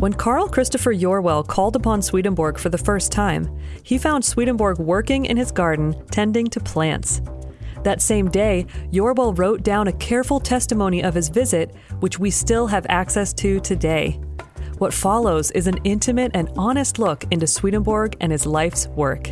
When Carl Christopher Gjörwell called upon Swedenborg for the first time, he found Swedenborg working in his garden tending to plants. That same day, Gjörwell wrote down a careful testimony of his visit, which we still have access to today. What follows is an intimate and honest look into Swedenborg and his life's work.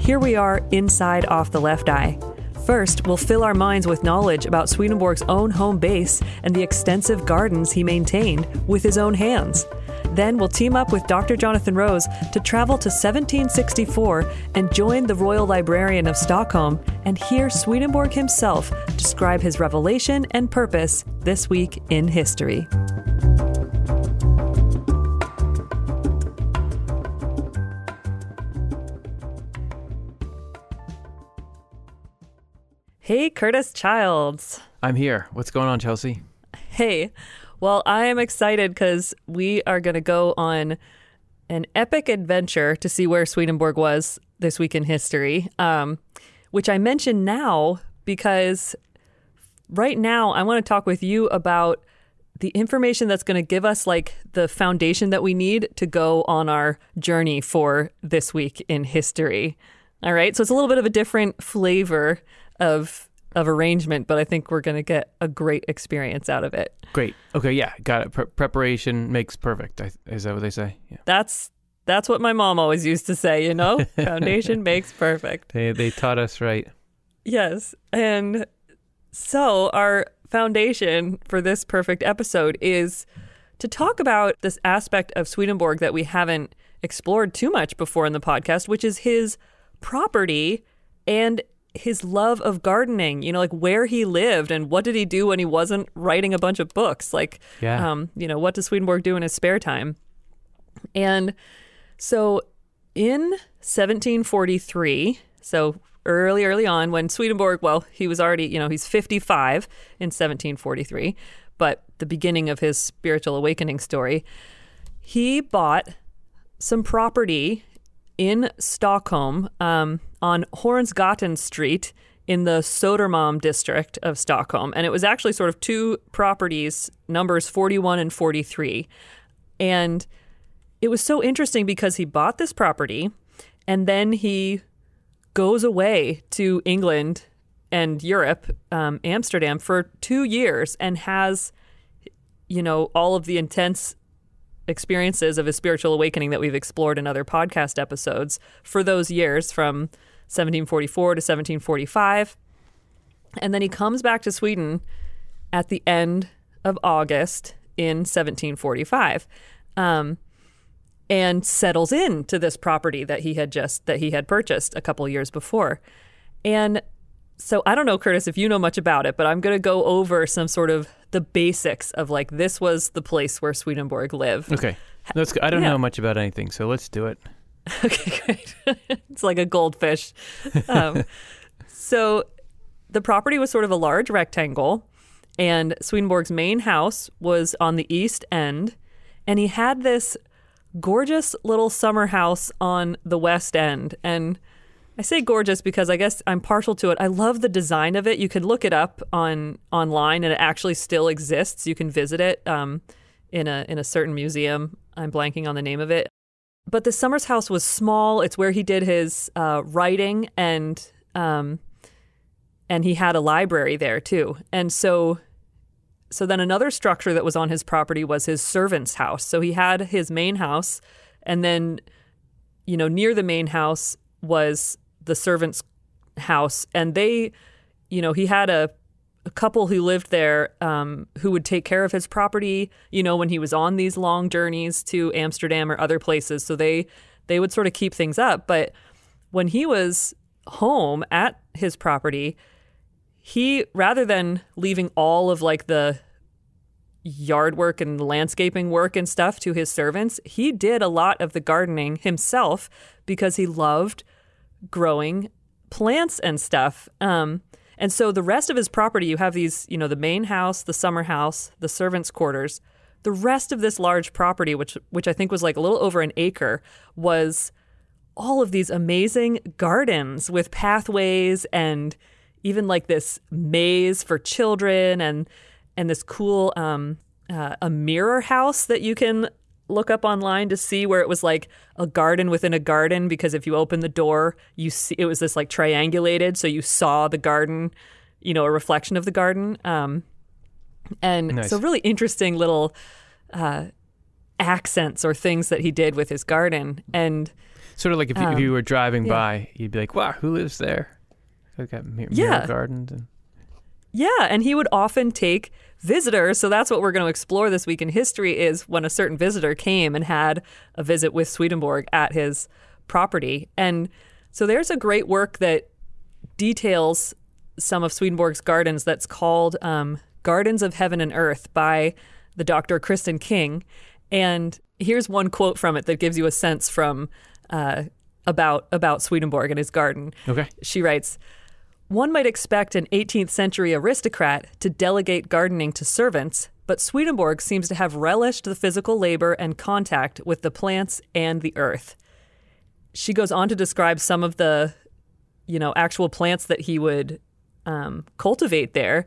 Here we are inside Off the Left Eye. First, we'll fill our minds with knowledge about Swedenborg's own home base and the extensive gardens he maintained with his own hands. Then we'll team up with Dr. Jonathan Rose to travel to 1764 and join the Royal Librarian of Stockholm and hear Swedenborg himself describe his revelation and purpose this week in history. Hey, Curtis Childs. I'm here. What's going on, Chelsea? Hey, well, I am excited because we are going to go on an epic adventure to see where Swedenborg was this week in history, um, which I mention now because right now I want to talk with you about the information that's going to give us like the foundation that we need to go on our journey for this week in history. All right, so it's a little bit of a different flavor of of arrangement, but I think we're going to get a great experience out of it. Great. Okay. Yeah. Got it. Pre- preparation makes perfect. I, is that what they say? Yeah. That's that's what my mom always used to say. You know, foundation makes perfect. They they taught us right. Yes, and so our foundation for this perfect episode is to talk about this aspect of Swedenborg that we haven't explored too much before in the podcast, which is his property and his love of gardening, you know, like where he lived and what did he do when he wasn't writing a bunch of books? Like, yeah. um, you know, what does Swedenborg do in his spare time? And so in 1743, so early, early on, when Swedenborg, well, he was already, you know, he's 55 in 1743, but the beginning of his spiritual awakening story, he bought some property in Stockholm um, on Hornsgatan Street in the Södermalm district of Stockholm. And it was actually sort of two properties, numbers 41 and 43. And it was so interesting because he bought this property and then he goes away to England and Europe, um, Amsterdam, for two years and has, you know, all of the intense experiences of his spiritual awakening that we've explored in other podcast episodes for those years from 1744 to 1745. And then he comes back to Sweden at the end of August in 1745. Um, and settles in to this property that he had just that he had purchased a couple years before. And so I don't know, Curtis, if you know much about it, but I'm going to go over some sort of the basics of like this was the place where Swedenborg lived. Okay, let's. Go. I don't yeah. know much about anything, so let's do it. Okay, great. it's like a goldfish. Um, so the property was sort of a large rectangle, and Swedenborg's main house was on the east end, and he had this gorgeous little summer house on the west end, and I say gorgeous because I guess I'm partial to it. I love the design of it. You can look it up on online, and it actually still exists. You can visit it um, in a in a certain museum. I'm blanking on the name of it. But the Summers house was small. It's where he did his uh, writing, and um, and he had a library there too. And so, so then another structure that was on his property was his servant's house. So he had his main house, and then, you know, near the main house was the servant's house, and they, you know, he had a a couple who lived there um, who would take care of his property, you know, when he was on these long journeys to Amsterdam or other places. So they they would sort of keep things up. But when he was home at his property, he rather than leaving all of like the yard work and landscaping work and stuff to his servants, he did a lot of the gardening himself because he loved growing plants and stuff. Um, and so the rest of his property, you have these, you know, the main house, the summer house, the servants' quarters. The rest of this large property, which which I think was like a little over an acre, was all of these amazing gardens with pathways and even like this maze for children and and this cool um, uh, a mirror house that you can look up online to see where it was like a garden within a garden because if you open the door you see it was this like triangulated so you saw the garden you know a reflection of the garden um, and Nice. so really interesting little uh, accents or things that he did with his garden and Sort of like if you, if Um, you were driving yeah. by, you'd be like, "Wow, who lives there?" They've got mir- Yeah. mirror gardens and Yeah, and he would often take visitors. So that's what we're going to explore this week in history is when a certain visitor came and had a visit with Swedenborg at his property. And so there's a great work that details some of Swedenborg's gardens that's called um, Gardens of Heaven and Earth by the Dr. Kristen King. And here's one quote from it that gives you a sense from uh, about about Swedenborg and his garden. okay. She writes, one might expect an 18th century aristocrat to delegate gardening to servants, but Swedenborg seems to have relished the physical labor and contact with the plants and the earth. She goes on to describe some of the, you know, actual plants that he would um, cultivate there.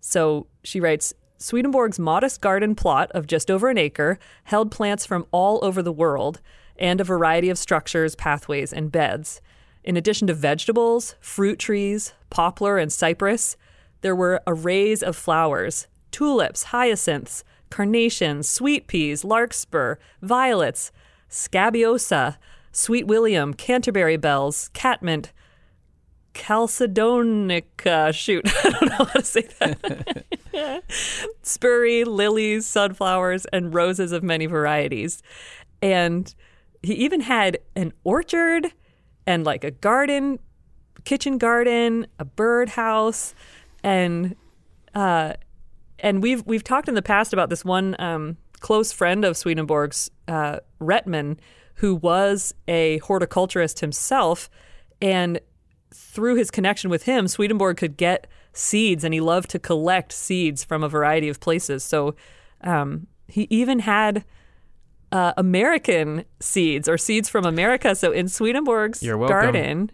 So she writes Swedenborg's modest garden plot of just over an acre held plants from all over the world and a variety of structures, pathways, and beds. In addition to vegetables, fruit trees, poplar, and cypress, there were arrays of flowers tulips, hyacinths, carnations, sweet peas, larkspur, violets, scabiosa, sweet william, Canterbury bells, catmint, Chalcedonica. Shoot, I don't know how to say that. Spurry, lilies, sunflowers, and roses of many varieties. And he even had an orchard and like a garden, kitchen garden, a birdhouse, and uh, and we've we've talked in the past about this one um, close friend of Swedenborg's, uh, Retman, who was a horticulturist himself, and through his connection with him, Swedenborg could get seeds, and he loved to collect seeds from a variety of places. So um, he even had uh, American seeds or seeds from America. So in Swedenborg's garden,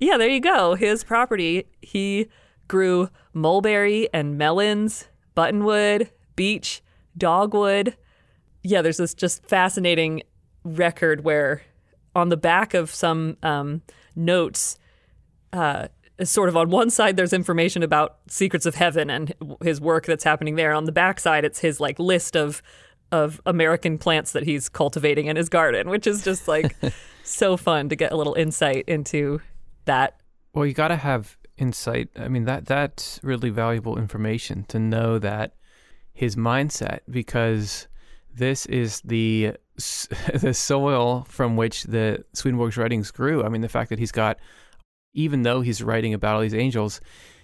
yeah, there you go. His property, he grew mulberry and melons, buttonwood, beech, dogwood. Yeah, there's this just fascinating record where on the back of some um, notes, uh, sort of on one side there's information about secrets of heaven and his work that's happening there on the back side it's his like list of of american plants that he's cultivating in his garden which is just like so fun to get a little insight into that Well, you got to have insight. I mean, that that's really valuable information to know that his mindset because this is the the soil from which the Swedenborg's writings grew. I mean, the fact that he's got even though he's writing about all these angels,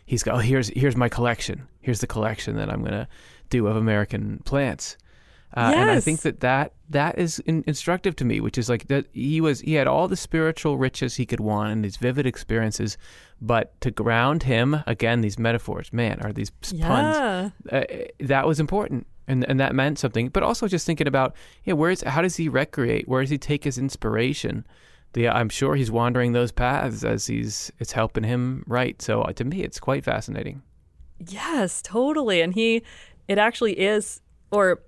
he's got oh, here's here's my collection. Here's the collection that I'm going to do of American plants. Uh, And I think that that, that is in, instructive to me, which is like that he was he had all the spiritual riches he could want and these vivid experiences, but to ground him again, these metaphors, man, are these puns yeah. uh, that was important. And and that meant something. But also just thinking about yeah where's how does he recreate where does he take his inspiration? The i'm sure he's wandering those paths as he's it's helping him write. So uh, to me it's quite fascinating. Yes, totally. And he, it actually is, or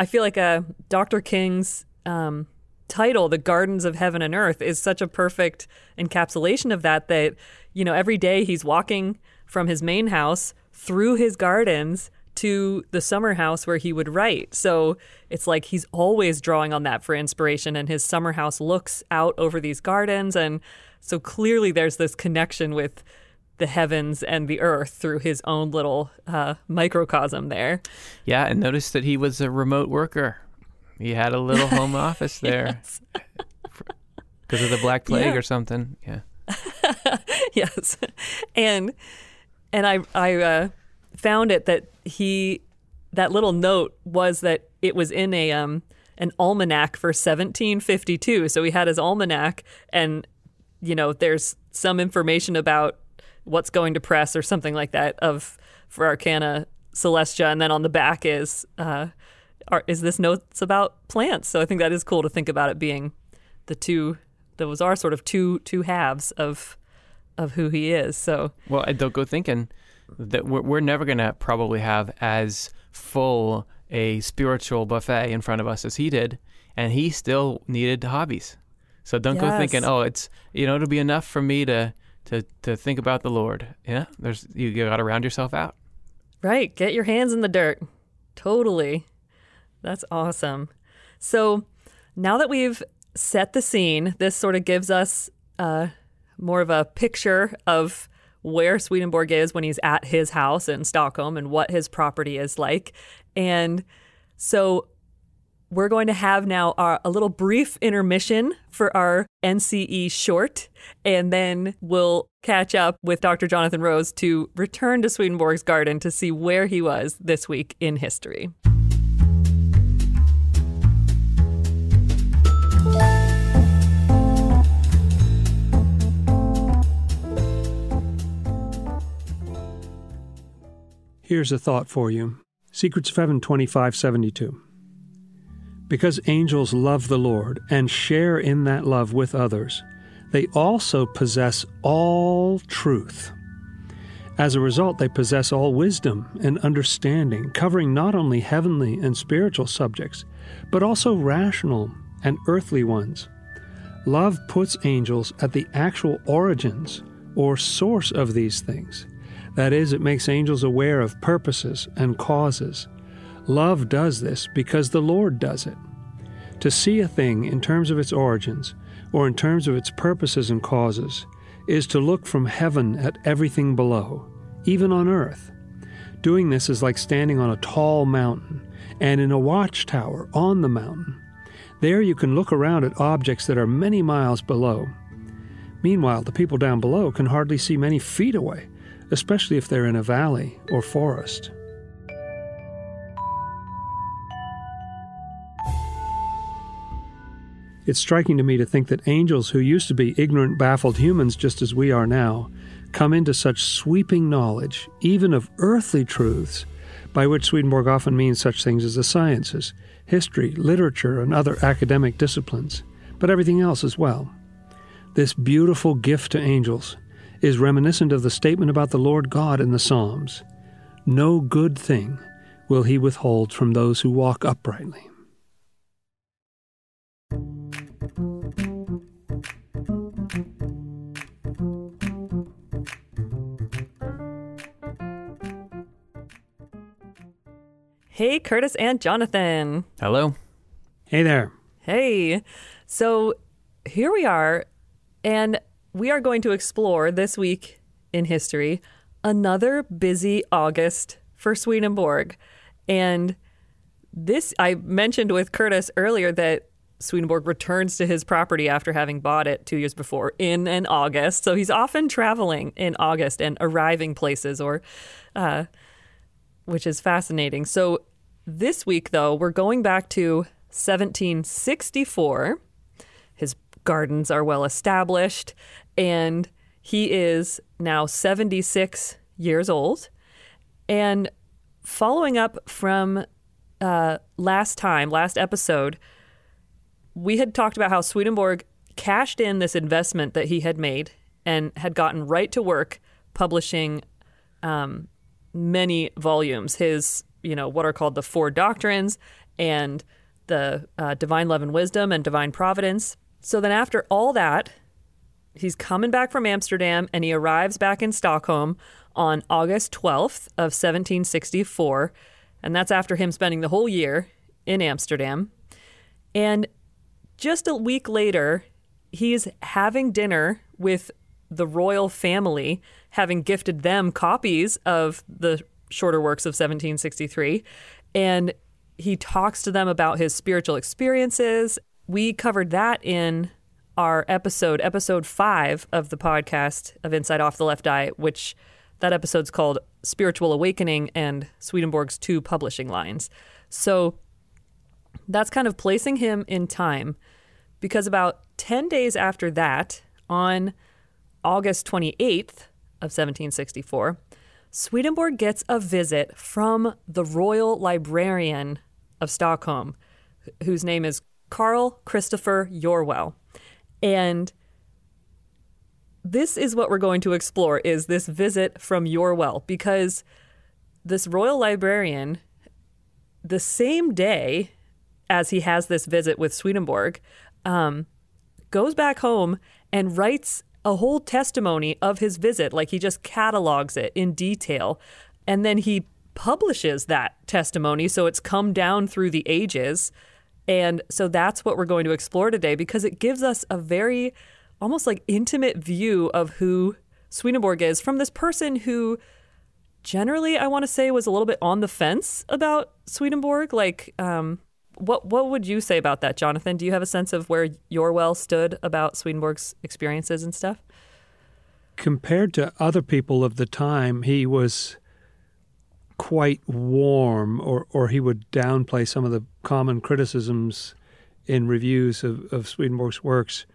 I feel like uh, Dr. King's um, title, The Gardens of Heaven and Earth, is such a perfect encapsulation of that. That, you know, every day he's walking from his main house through his gardens to the summer house where he would write. So it's like he's always drawing on that for inspiration, and his summer house looks out over these gardens. And so clearly there's this connection with the heavens and the earth through his own little uh, microcosm there. yeah and notice that he was a remote worker he had a little home office there because of the black plague Yeah. or something yeah yes, and and I I uh, found it that he that little note was that it was in a um an almanac for 1752. So he had his almanac, and you know there's some information about what's going to press or something like that of for Arcana Celestia, and then on the back is uh, are, is this notes about plants. So I think that is cool to think about it being the two those are sort of two two halves of of who he is. So Well, don't go thinking that we're, we're never going to probably have as full a spiritual buffet in front of us as he did, and he still needed hobbies. So don't go thinking, oh, it's you know it'll be enough for me to to to think about the Lord. Yeah, there's you got to round yourself out. Right. Get your hands in the dirt. Totally. That's awesome. So now that we've set the scene, this sort of gives us uh, more of a picture of where Swedenborg is when he's at his house in Stockholm and what his property is like. And so we're going to have now our, a little brief intermission for our NCE short, and then we'll catch up with Dr. Jonathan Rose to return to Swedenborg's garden to see where he was this week in history. Here's a thought for you Secrets of Heaven 2572. Because angels love the Lord and share in that love with others, they also possess all truth. As a result, they possess all wisdom and understanding, covering not only heavenly and spiritual subjects, but also rational and earthly ones. Love puts angels at the actual origins or source of these things. That is, it makes angels aware of purposes and causes. Love does this because the Lord does it. To see a thing in terms of its origins, or in terms of its purposes and causes, is to look from heaven at everything below, even on earth. Doing this is like standing on a tall mountain and in a watchtower on the mountain. There you can look around at objects that are many miles below. Meanwhile, the people down below can hardly see many feet away, especially if they're in a valley or forest. It's striking to me to think that angels who used to be ignorant, baffled humans just as we are now come into such sweeping knowledge, even of earthly truths, by which Swedenborg often means such things as the sciences, history, literature, and other academic disciplines, but everything else as well. This beautiful gift to angels is reminiscent of the statement about the Lord God in the Psalms No good thing will he withhold from those who walk uprightly. Hey, Curtis and Jonathan. Hello. Hey there. Hey. So here we are, and we are going to explore this week in history another busy August for Swedenborg. And this, I mentioned with Curtis earlier that Swedenborg returns to his property after having bought it two years before in an August. So he's often traveling in August and arriving places, or uh, which is fascinating. So this week, though, we're going back to 1764. His gardens are well established, and he is now 76 years old. And following up from uh, last time, last episode, we had talked about how Swedenborg cashed in this investment that he had made and had gotten right to work publishing um, many volumes. His, you know, what are called the Four Doctrines and the uh, Divine Love and Wisdom and Divine Providence. So then, after all that, he's coming back from Amsterdam and he arrives back in Stockholm on August 12th of 1764. And that's after him spending the whole year in Amsterdam. And just a week later, he's having dinner with the royal family, having gifted them copies of the shorter works of 1763. And he talks to them about his spiritual experiences. We covered that in our episode, episode five of the podcast of Inside Off the Left Eye, which that episode's called Spiritual Awakening and Swedenborg's Two Publishing Lines. So that's kind of placing him in time because about 10 days after that, on August 28th of 1764, Swedenborg gets a visit from the royal librarian of Stockholm, whose name is Carl Christopher Gjörwell. And this is what we're going to explore is this visit from Gjörwell because this royal librarian the same day as he has this visit with Swedenborg, um, goes back home and writes a whole testimony of his visit. Like he just catalogs it in detail. And then he publishes that testimony. So it's come down through the ages. And so that's what we're going to explore today because it gives us a very almost like intimate view of who Swedenborg is from this person who generally I want to say was a little bit on the fence about Swedenborg. Like, um, what what would you say about that, Jonathan? Do you have a sense of where Gjörwell stood about Swedenborg's experiences and stuff? Compared to other people of the time, he was quite warm, or or he would downplay some of the common criticisms in reviews of, of Swedenborg's works.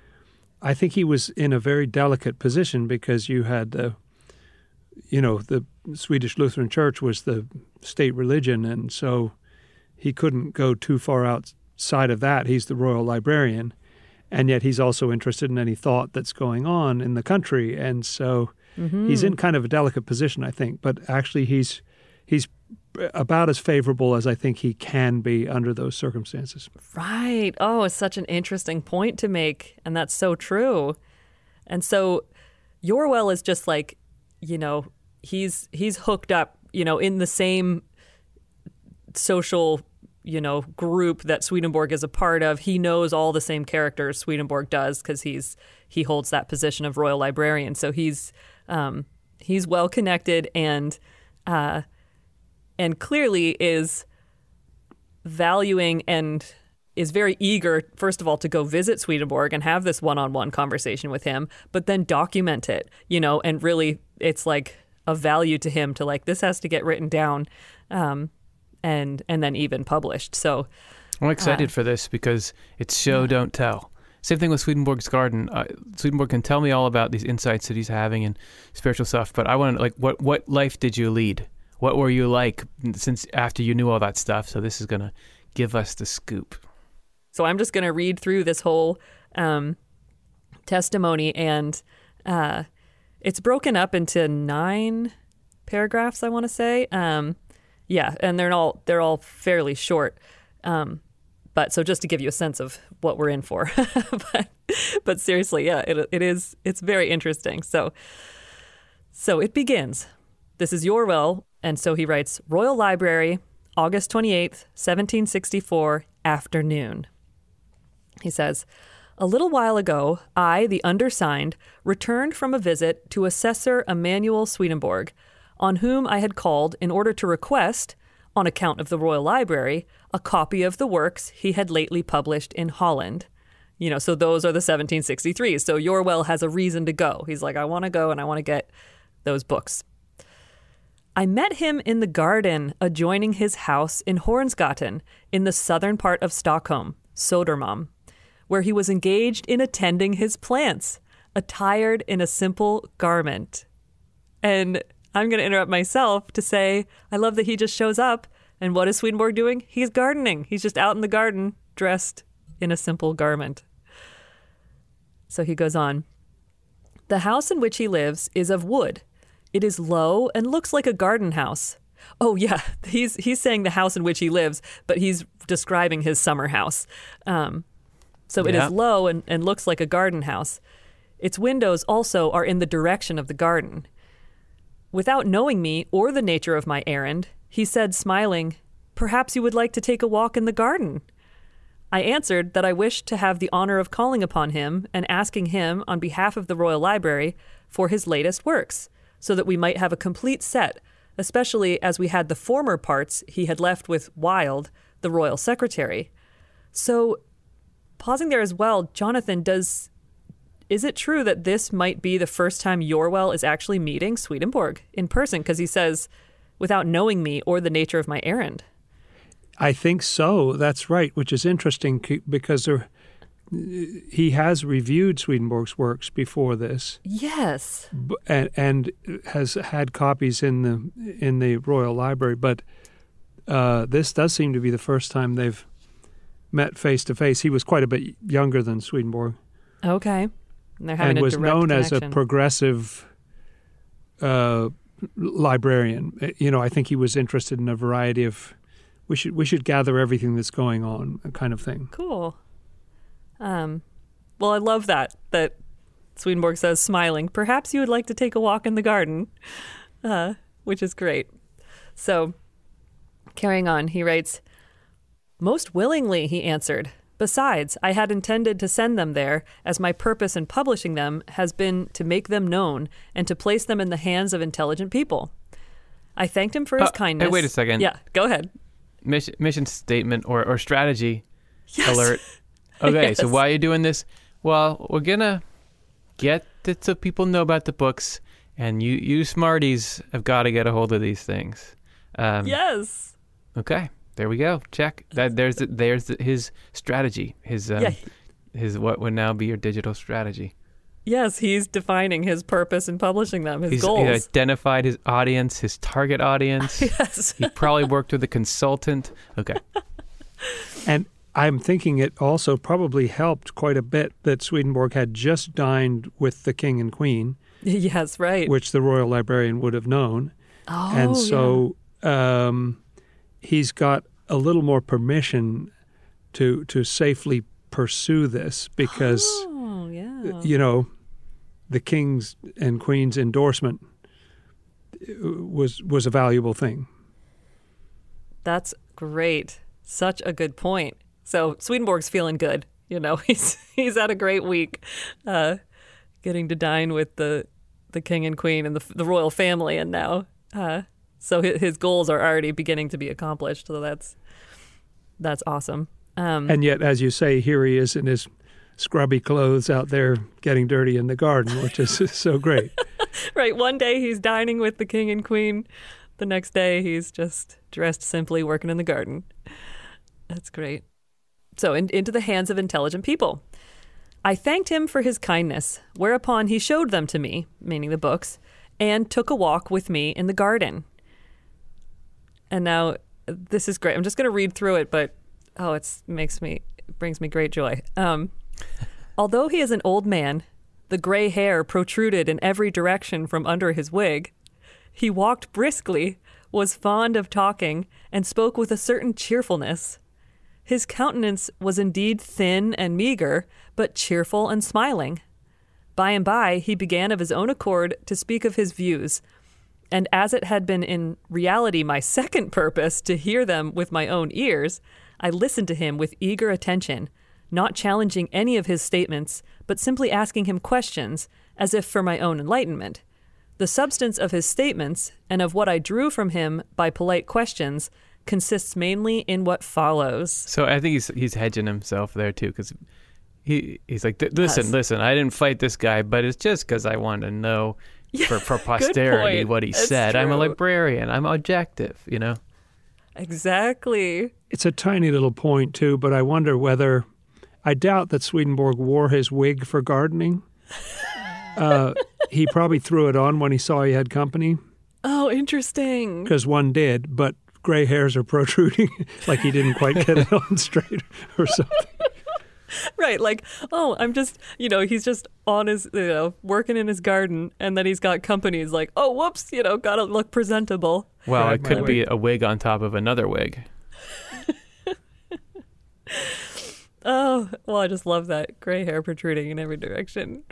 I think he was in a very delicate position because you had the, you know, the Swedish Lutheran Church was the state religion, and so he couldn't go too far outside of that. He's the royal librarian, and yet he's also interested in any thought that's going on in the country, and so mm-hmm. he's in kind of a delicate position, I think. But actually, he's he's about as favorable as I think he can be under those circumstances. Right. Oh, it's such an interesting point to make, and that's so true. And so Gjörwell is just like, you know, he's he's hooked up, you know, in the same social you know group that Swedenborg is a part of. He knows all the same characters Swedenborg does because he's he holds that position of royal librarian. So he's um, he's well connected and uh, and clearly is valuing and is very eager, first of all, to go visit Swedenborg and have this one on one conversation with him, but then document it, you know, and really it's like a value to him to like, this has to get written down. Um, and and then even published. So I'm excited uh, for this because it's show yeah. don't tell. Same thing with Swedenborg's Garden. Uh, Swedenborg can tell me all about these insights that he's having and spiritual stuff, but I want to like what what life did you lead? What were you like since after you knew all that stuff? So this is gonna give us the scoop. So I'm just gonna read through this whole um, testimony, and uh, it's broken up into nine paragraphs. I want to say. Um, yeah, and they're all they're all fairly short. Um, but so just to give you a sense of what we're in for, but but seriously, yeah, it it is it's very interesting. So so it begins. This is Gjörwell, and so he writes Royal Library, August 28th, 1764, afternoon. He says, A little while ago, I, the undersigned, returned from a visit to Assessor Emanuel Swedenborg, on whom I had called in order to request, on account of the Royal Library, a copy of the works he had lately published in Holland. You know, so those are the 1763s. So Gjörwell has a reason to go. He's like, I want to go and I want to get those books. I met him in the garden adjoining his house in Hornsgatan in the southern part of Stockholm, Södermalm, where he was engaged in attending his plants, attired in a simple garment. And I'm going to interrupt myself to say I love that he just shows up. And what is Swedenborg doing? He's gardening. He's just out in the garden, dressed in a simple garment. So he goes on The house in which he lives is of wood. It is low and looks like a garden house. Oh yeah, he's he's saying the house in which he lives, but he's describing his summer house. Um, so yeah. it is low and, and looks like a garden house. Its windows also are in the direction of the garden. Without knowing me or the nature of my errand, he said, smiling, Perhaps you would like to take a walk in the garden. I answered that I wished to have the honor of calling upon him and asking him, on behalf of the Royal Library, for his latest works, so that we might have a complete set, especially as we had the former parts he had left with Wilde, the Royal Secretary. So, pausing there as well, Jonathan, does is it true that this might be the first time Gjörwell is actually meeting Swedenborg in person? Because he says, without knowing me or the nature of my errand. I think so. That's right, which is interesting because there, he has reviewed Swedenborg's works before this. Yes, and and has had copies in the in the Royal Library. But uh, this does seem to be the first time they've met face to face. He was quite a bit younger than Swedenborg. Okay and was known connection. as a progressive uh, librarian. Uh, you know, I think he was interested in a variety of we should we should gather everything that's going on, kind of thing. Cool. Um, well, I love that that Swedenborg says, smiling. Perhaps you would like to take a walk in the garden, uh, which is great. So, carrying on, he writes, Most willingly, he answered. Besides, I had intended to send them there, as my purpose in publishing them has been to make them known and to place them in the hands of intelligent people. I thanked him for his Uh, hey, kindness. wait a second. Yeah, go ahead. Mission, mission statement or, or strategy Yes. alert. Okay, so why are you doing this? Well, we're gonna get it so people know about the books, and you you smarties have got to get a hold of these things. Um, Yes. Okay, there we go. Check that. There's the, there's the, his strategy. His um, Yeah. his what would now be your digital strategy. Yes, he's defining his purpose in publishing them, his He's he identified his audience, his target audience. yes. he probably worked with a consultant. Okay. And I'm thinking it also probably helped quite a bit that Swedenborg had just dined with the king and queen, yes, right. which the royal librarian would have known. oh, and so um, he's got a little more permission to to safely pursue this because Oh, yeah. you know the king's and queen's endorsement uh, was was a valuable thing. That's great. Such a good point. So Swedenborg's feeling good. You know, he's he's had a great week, uh, getting to dine with the the king and queen and the the royal family, and now uh, so his, goals are already beginning to be accomplished. So that's that's awesome. Um, And yet, as you say, here he is in his scrubby clothes out there getting dirty in the garden, which is so great. right, one day he's dining with the king and queen. The next day he's just dressed simply working in the garden. That's great. So, in, into the hands of intelligent people. I thanked him for his kindness, whereupon he showed them to me, meaning the books, and took a walk with me in the garden. And now, this is great. I'm just going to read through it, but oh, it makes me, brings me great joy. Um, although he is an old man, the gray hair protruded in every direction from under his wig. He walked briskly, was fond of talking, and spoke with a certain cheerfulness. His countenance was indeed thin and meager, but cheerful and smiling. By and by, he began of his own accord to speak of his views, and as it had been in reality my second purpose to hear them with my own ears, I listened to him with eager attention, not challenging any of his statements, but simply asking him questions, as if for my own enlightenment. The substance of his statements, and of what I drew from him by polite questions, consists mainly in what follows. So I think he's he's hedging himself there too, because he he's like, listen, Yes. listen, I didn't fight this guy, but it's just because I wanted to know for for posterity what he That's said. I'm a librarian. I'm objective. You know. Exactly. It's a tiny little point too, but I wonder whether I doubt that Swedenborg wore his wig for gardening. Uh, he probably threw it on when he saw he had company, Oh, interesting. because one did, but gray hairs are protruding, like he didn't quite get it on straight or something. Right, like, oh, I'm just, you know, he's just on his, you know, working in his garden, and then he's got company. He's like, oh, whoops, you know, gotta look presentable. Well, it my could be a wig on top of another wig. Oh, well, I just love that gray hair protruding in every direction.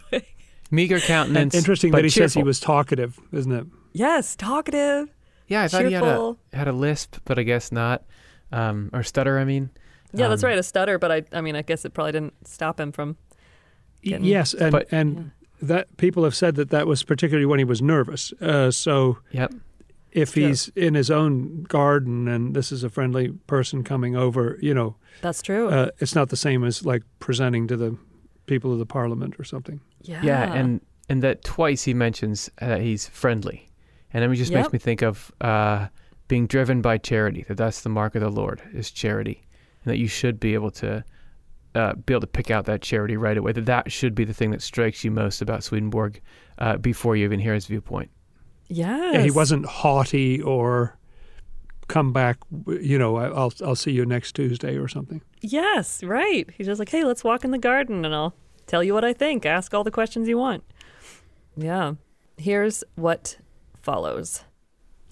Meager countenance. Interesting but that he says he was talkative, isn't it? yes, talkative. Yeah, I thought he had a had a lisp, but I guess not. Um, or stutter. I mean. Yeah, that's Um, right, a stutter, but I, I mean, I guess it probably didn't stop him from. Getting- yes, and But- and that people have said that that was particularly when he was nervous. Uh, so Yep. if Yeah. he's in his own garden and this is a friendly person coming over, you know, That's true. uh, it's not the same as like presenting to the people of the parliament or something. yeah. Yeah, and and that twice he mentions uh, he's friendly, and it just Yep. makes me think of uh, being driven by charity. That that's the mark of the Lord is charity, and that you should be able to uh, be able to pick out that charity right away. That that should be the thing that strikes you most about Swedenborg uh, before you even hear his viewpoint. Yes. Yeah, he wasn't haughty or come back, you know, I- I'll I'll see you next Tuesday or something. Yes, right. He's just like, hey, let's walk in the garden and I'll tell you what I think. Ask all the questions you want. Yeah. Here's what follows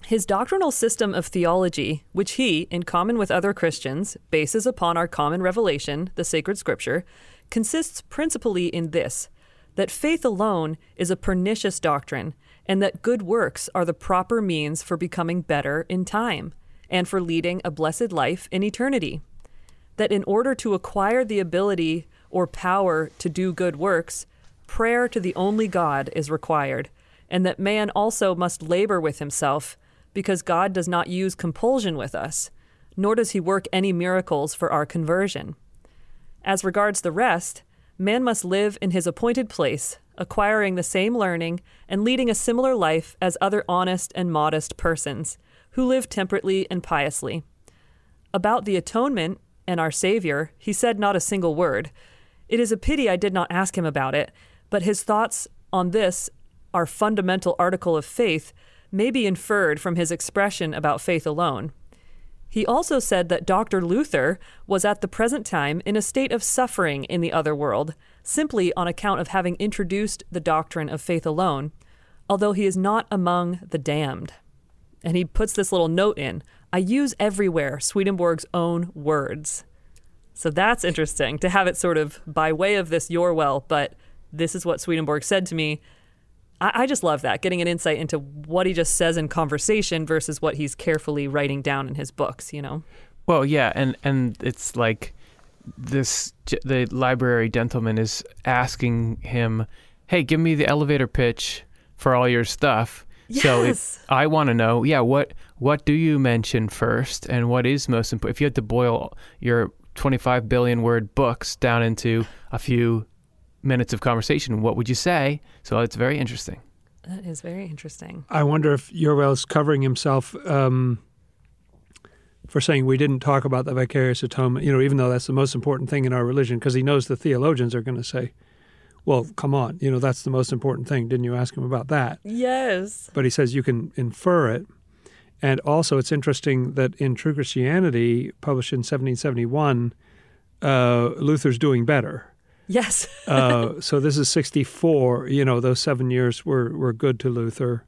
His doctrinal system of theology, which he, in common with other Christians, bases upon our common revelation, the sacred scripture, consists principally in this that faith alone is a pernicious doctrine, and that good works are the proper means for becoming better in time and for leading a blessed life in eternity. That in order to acquire the ability or power to do good works, prayer to the only God is required, and that man also must labor with himself because God does not use compulsion with us, nor does he work any miracles for our conversion. As regards the rest, man must live in his appointed place, acquiring the same learning and leading a similar life as other honest and modest persons, who live temperately and piously. About the atonement and our Savior, he said not a single word. It is a pity I did not ask him about it, but his thoughts on this, our fundamental article of faith, may be inferred from his expression about faith alone. He also said that Dr. Luther was at the present time in a state of suffering in the other world, simply on account of having introduced the doctrine of faith alone, although he is not among the damned. And he puts this little note in I use everywhere Swedenborg's own words. So that's interesting to have it sort of by way of this Gjörwell, but this is what Swedenborg said to me. I, I just love that, getting an insight into what he just says in conversation versus what he's carefully writing down in his books, you know? Well, yeah, and and it's like this the library gentleman is asking him, "Hey, give me the elevator pitch for all your stuff." Yes. So if I want to know, yeah, what what do you mention first, and what is most important? If you had to boil your 25 billion word books down into a few minutes of conversation, what would you say? So it's very interesting. That is very interesting. I wonder if Gjörwell is covering himself um, for saying we didn't talk about the vicarious atonement, you know, even though that's the most important thing in our religion, because he knows the theologians are going to say, well, come on, you know, that's the most important thing. Didn't you ask him about that? Yes. But he says you can infer it. And also, it's interesting that in True Christianity, published in 1771, uh, Luther's doing better. Yes. uh, so this is 64. You know, those seven years were, were good to Luther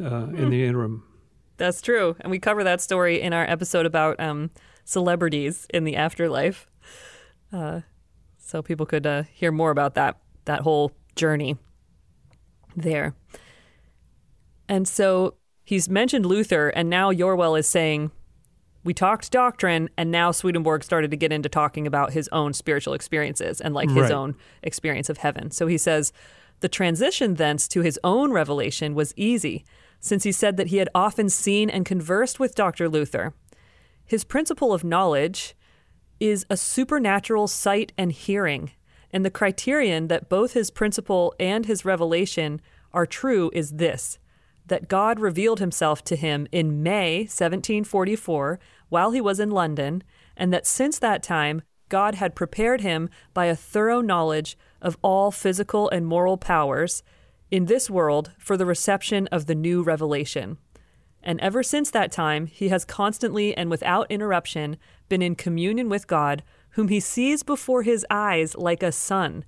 uh, in the interim. That's true. And we cover that story in our episode about um, celebrities in the afterlife. Uh, so people could uh, hear more about that, that whole journey there. And so he's mentioned Luther, and now Gjörwell is saying, we talked doctrine, and now Swedenborg started to get into talking about his own spiritual experiences and like his Right. own experience of heaven. So he says, the transition thence to his own revelation was easy, since he said that he had often seen and conversed with Dr. Luther. His principle of knowledge is a supernatural sight and hearing, and the criterion that both his principle and his revelation are true is this that God revealed himself to him in May 1744 while he was in London, and that since that time God had prepared him by a thorough knowledge of all physical and moral powers in this world for the reception of the new revelation. And ever since that time, he has constantly and without interruption been in communion with God, whom he sees before his eyes like a sun.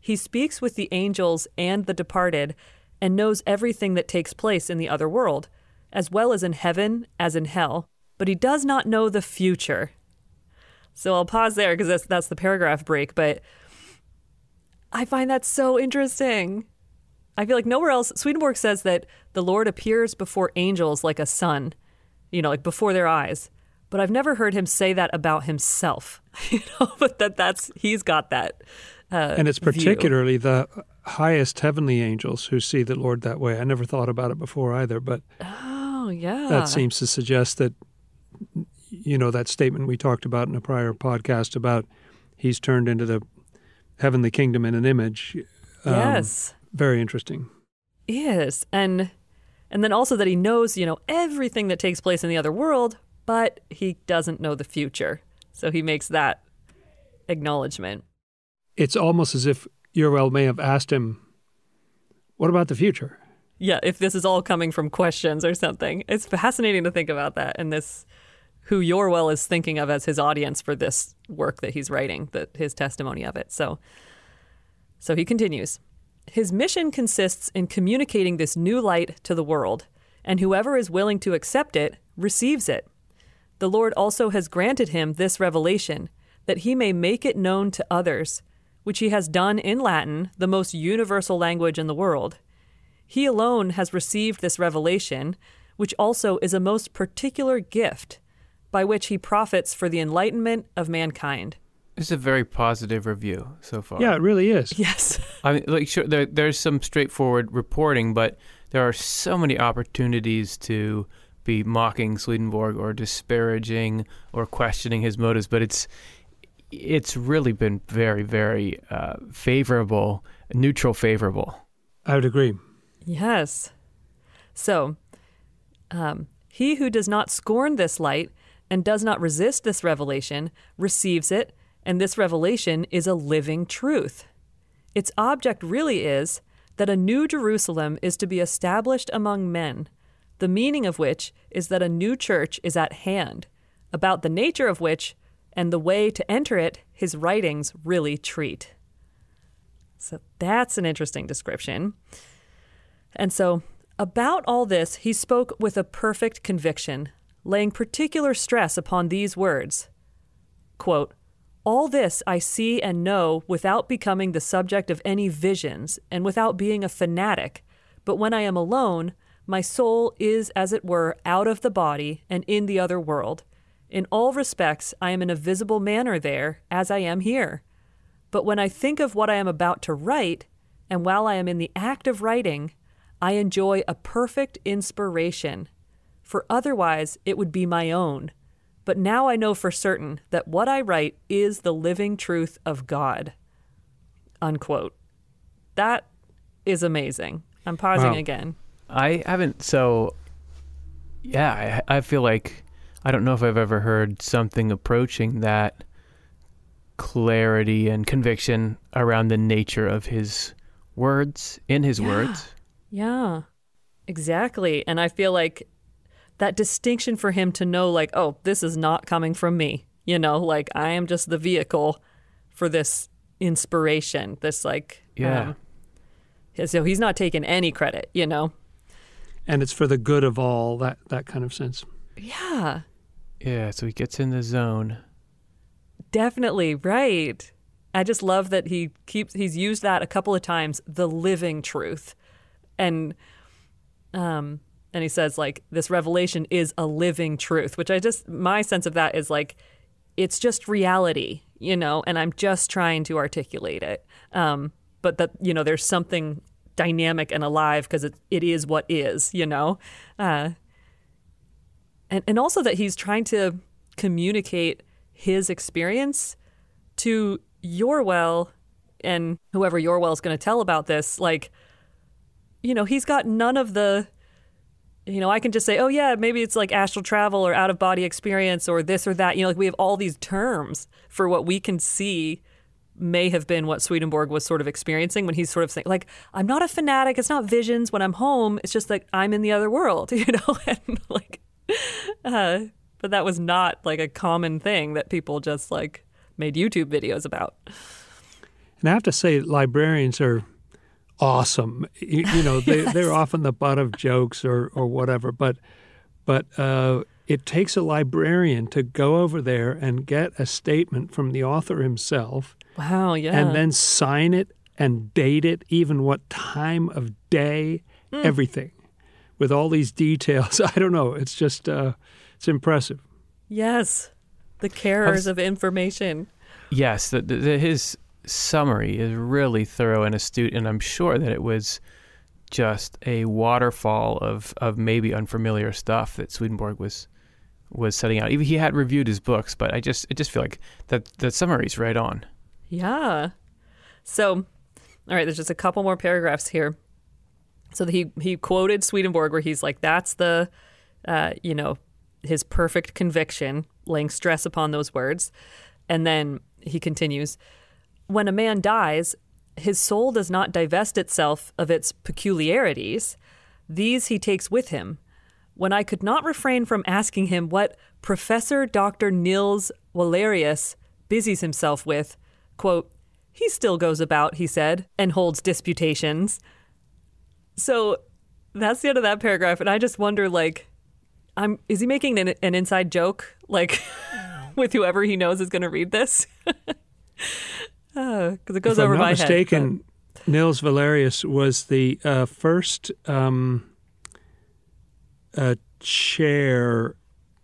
He speaks with the angels and the departed, and knows everything that takes place in the other world, as well as in heaven as in hell, but he does not know the future. So I'll pause there because that's, that's the paragraph break, but I find that so interesting. I feel like nowhere else, Swedenborg says that the Lord appears before angels like a sun, you know, like before their eyes. But I've never heard him say that about himself, you know, but that that's, he's got that. Uh, And it's view. particularly the highest heavenly angels who see the Lord that way. I never thought about it before either, but Oh, yeah. that seems to suggest that, you know, that statement we talked about in a prior podcast about he's turned into the heavenly kingdom in an image. um, yes. Very interesting. is and and then also that he knows you know everything that takes place in the other world but he doesn't know the future so he makes that acknowledgement It's almost as if Uriel may have asked him, What about the future? yeah if this is all coming from questions or something it's fascinating to think about that and this who Gjörwell is thinking of as his audience for this work that he's writing that his testimony of it so so he continues his mission consists in communicating this new light to the world and whoever is willing to accept it receives it. The Lord also has granted him this revelation, that he may make it known to others, which he has done in Latin, the most universal language in the world. He alone has received this revelation, which also is a most particular gift, by which he profits for the enlightenment of mankind. It's a very positive review so far. Yeah, it really is. Yes. I mean, like, sure, there, there's some straightforward reporting, but there are so many opportunities to be mocking Swedenborg or disparaging or questioning his motives. But it's it's really been very, very uh, favorable, neutral, favorable. I would agree. Yes. So, um, he who does not scorn this light and does not resist this revelation receives it, and this revelation is a living truth. Its object really is that a new Jerusalem is to be established among men, the meaning of which is that a new church is at hand, about the nature of which and the way to enter it his writings really treat. So that's an interesting description. And so, about all this, he spoke with a perfect conviction, laying particular stress upon these words quote, All this I see and know without becoming the subject of any visions and without being a fanatic, but when I am alone, my soul is, as it were, out of the body and in the other world. In all respects, I am in a visible manner there, as I am here. But when I think of what I am about to write, and while I am in the act of writing, I enjoy a perfect inspiration, for otherwise it would be my own. But now I know for certain that what I write is the living truth of God. Unquote. That is amazing. I'm pausing Wow. again. I haven't, so yeah, I, I feel like I don't know if I've ever heard something approaching that clarity and conviction around the nature of his words, in his Yeah. words. Yeah, exactly. And I feel like that distinction for him to know, like, oh, this is not coming from me. You know, like I am just the vehicle for this inspiration. This, like, Yeah. um, so he's not taking any credit, you know? And it's for the good of all, that, that kind of sense. Yeah, Yeah, so he gets in the zone. definitely. Right. I just love that he keeps, he's used that a couple of times, the living truth. And, um, and he says like this revelation is a living truth which i just my sense of that is like it's just reality you know and i'm just trying to articulate it um, but that you know there's something dynamic and alive because it, it is what is you know uh, and, and also that he's trying to communicate his experience to Gjörwell and whoever Gjörwell is going to tell about this like you know he's got none of the you know, I can just say, oh, yeah, maybe it's like astral travel or out of body experience or this or that. You know, like we have all these terms for what we can see may have been what Swedenborg was sort of experiencing when he's sort of saying, like, I'm not a fanatic. It's not visions when I'm home. It's just like I'm in the other world, you know? and like, uh, but that was not like a common thing that people just like made YouTube videos about. And I have to say, librarians are awesome. You, you know, they, they're often the butt of jokes or, or whatever, but but uh, it takes a librarian to go over there and get a statement from the author himself Wow, yeah. and then sign it and date it, even what time of day, everything, with all these details. I don't know. It's just uh, it's impressive. yes, the carers of information. Yes, the, the, the- his summary is really thorough and astute, and I'm sure that it was just a waterfall of, of maybe unfamiliar stuff that Swedenborg was was setting out. Even he had reviewed his books, but I just I just feel like that the summary's right on. Yeah. So, all right, there's just a couple more paragraphs here. So he he quoted Swedenborg where he's like, "That's the, uh, you know, his perfect conviction, laying stress upon those words," and then he continues, "When a man dies, his soul does not divest itself of its peculiarities; these he takes with him." When I could not refrain from asking him what Professor Dr. Nils Wallerius busies himself with, quote, he still goes about, he said, and holds disputations. So that's the end of that paragraph, and I just wonder, like, I'm is he making an, an inside joke, like, with whoever he knows is going to read this? Because it goes if over I'm not my mistaken, Nils Wallerius was the uh, first um, uh, chair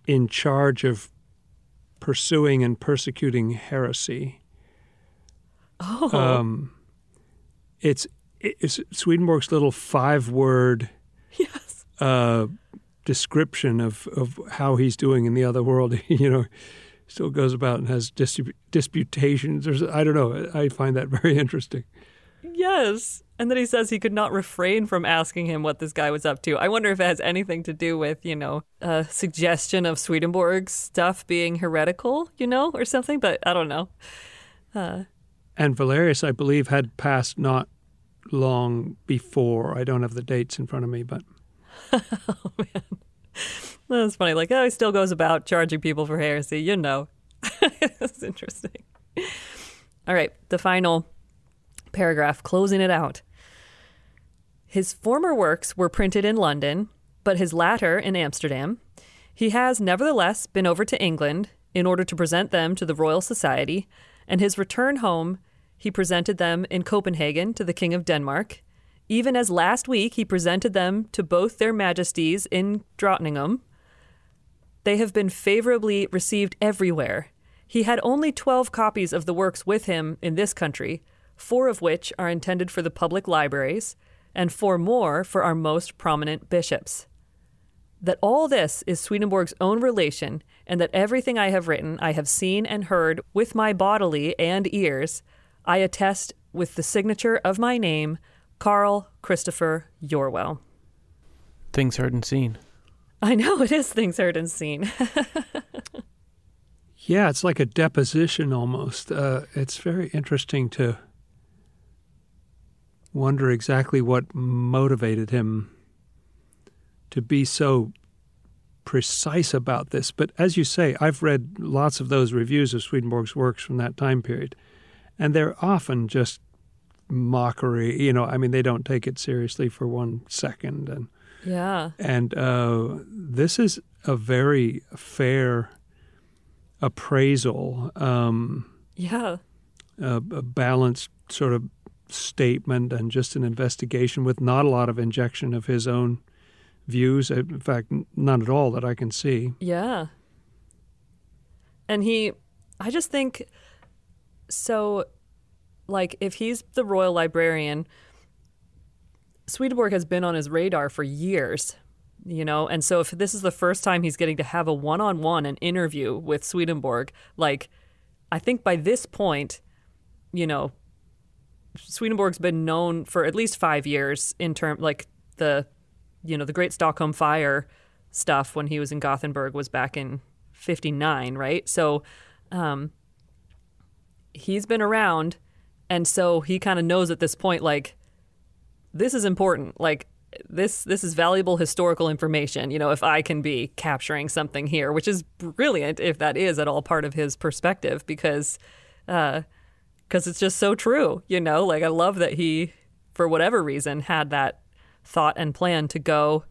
in charge of pursuing and persecuting heresy. Oh, Um, it's, it's Swedenborg's little five-word yes. uh, description of, of how he's doing in the other world. you know, still goes about and has disput- disputations. There's, I don't know. I find that very interesting. Yes. And then he says he could not refrain from asking him what this guy was up to. I wonder if it has anything to do with, you know, a suggestion of Swedenborg's stuff being heretical, you know, or something, but I don't know. Uh, And Wallerius, I believe, had passed not long before. I don't have the dates in front of me, but that's funny. Like, oh, he still goes about charging people for heresy, you know. That's interesting. All right, the final paragraph, closing it out. His former works were printed in London, but his latter in Amsterdam. He has nevertheless been over to England in order to present them to the Royal Society, and his return home he presented them in Copenhagen to the King of Denmark, even as last week he presented them to both their majesties in Drottningholm. They have been favorably received everywhere. He had only 12 copies of the works with him in this country, four of which are intended for the public libraries, and four more for our most prominent bishops. That all this is Swedenborg's own relation, and that everything I have written I have seen and heard with my bodily and ears, I attest with the signature of my name, Carl Christopher Gjörwell. Things heard and seen. I know it is things heard and seen. yeah, it's like a deposition almost. Uh, it's very interesting to wonder exactly what motivated him to be so precise about this. But as you say, I've read lots of those reviews of Swedenborg's works from that time period, and they're often just mockery. You know, I mean, they don't take it seriously for one second, and yeah. and uh, this is a very fair appraisal, um, Yeah. a, a balanced sort of statement, and just an investigation with not a lot of injection of his own views. In fact, none at all that I can see. Yeah. And he, I just think, so, like, if he's the royal librarian, Swedenborg has been on his radar for years, you know? And so if this is the first time he's getting to have a one on one, an interview with Swedenborg, like, I think by this point, you know, Swedenborg's been known for at least five years in term like the you know the Great Stockholm Fire stuff when he was in Gothenburg was back in '59, right? So um, he's been around, and so he kind of knows at this point like this is important, like this this is valuable historical information. You know, if I can be capturing something here, which is brilliant if that is at all part of his perspective, because. Uh, because it's just so true, you know? Like, I love that he, for whatever reason, had that thought and plan to go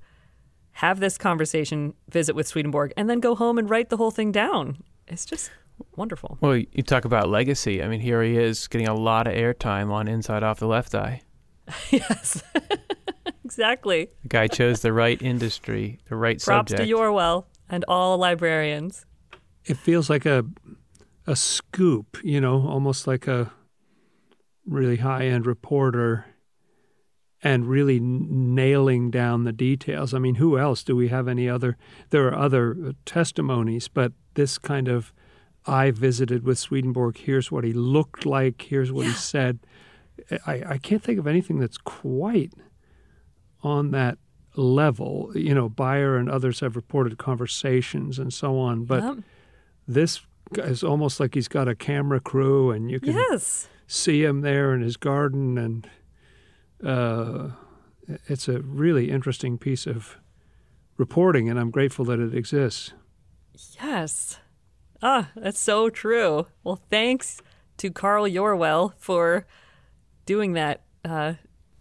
have this conversation, visit with Swedenborg, and then go home and write the whole thing down. It's just wonderful. Well, you talk about legacy. I mean, here he is getting a lot of airtime on Inside Off the Left Eye. yes, exactly. The guy chose the right industry, the right Props subject. Props to Gjörwell and all librarians. It feels like a a scoop, you know, almost like a really high end reporter and really n- nailing down the details. I mean, who else do we have any other? There are other uh, testimonies, but this kind of I visited with Swedenborg, here's what he looked like, here's what he said. I, I can't think of anything that's quite on that level. You know, Beyer and others have reported conversations and so on, but Yep. this is almost like he's got a camera crew and you can Yes. see him there in his garden and uh, it's a really interesting piece of reporting and i'm grateful that it exists Yes. Ah, that's so true. Well, thanks to Carl Gjörwell for doing that uh,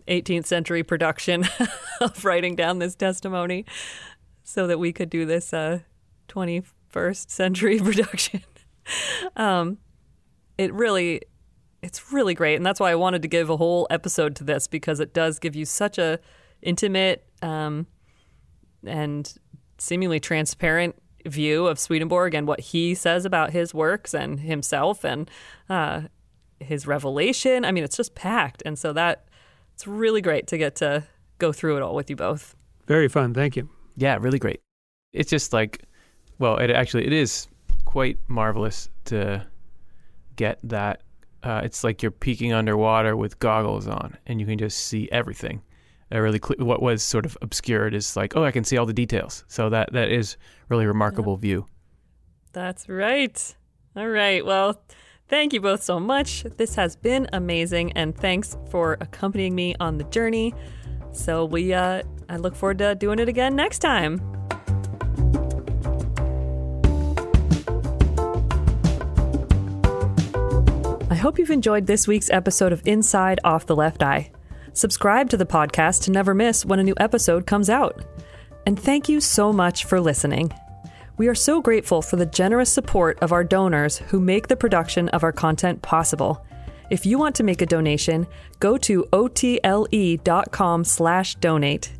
18th century production of writing down this testimony so that we could do this uh, 21st century production. um, it really, it's really great, and that's why I wanted to give a whole episode to this because it does give you such a intimate um, and seemingly transparent view of Swedenborg and what he says about his works and himself and uh, his revelation. I mean, it's just packed, and so that it's really great to get to go through it all with you both. Very fun. Thank you. Yeah, really great. It's just like, well, it actually it is quite marvelous to get that. Uh, it's like you're peeking underwater with goggles on, and you can just see everything. Really, cl- what was sort of obscured is like, oh, I can see all the details. So that that is really remarkable view. That's right. All right. Well, thank you both so much. This has been amazing, and thanks for accompanying me on the journey. So we, uh, I look forward to doing it again next time. I hope you've enjoyed this week's episode of Inside Off the Left Eye. Subscribe to the podcast to never miss when a new episode comes out. And thank you so much for listening. We are so grateful for the generous support of our donors who make the production of our content possible. If you want to make a donation, go to otle.com slash donate.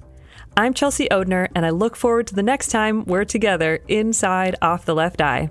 I'm Chelsea Odhner, and I look forward to the next time we're together inside Off the Left Eye.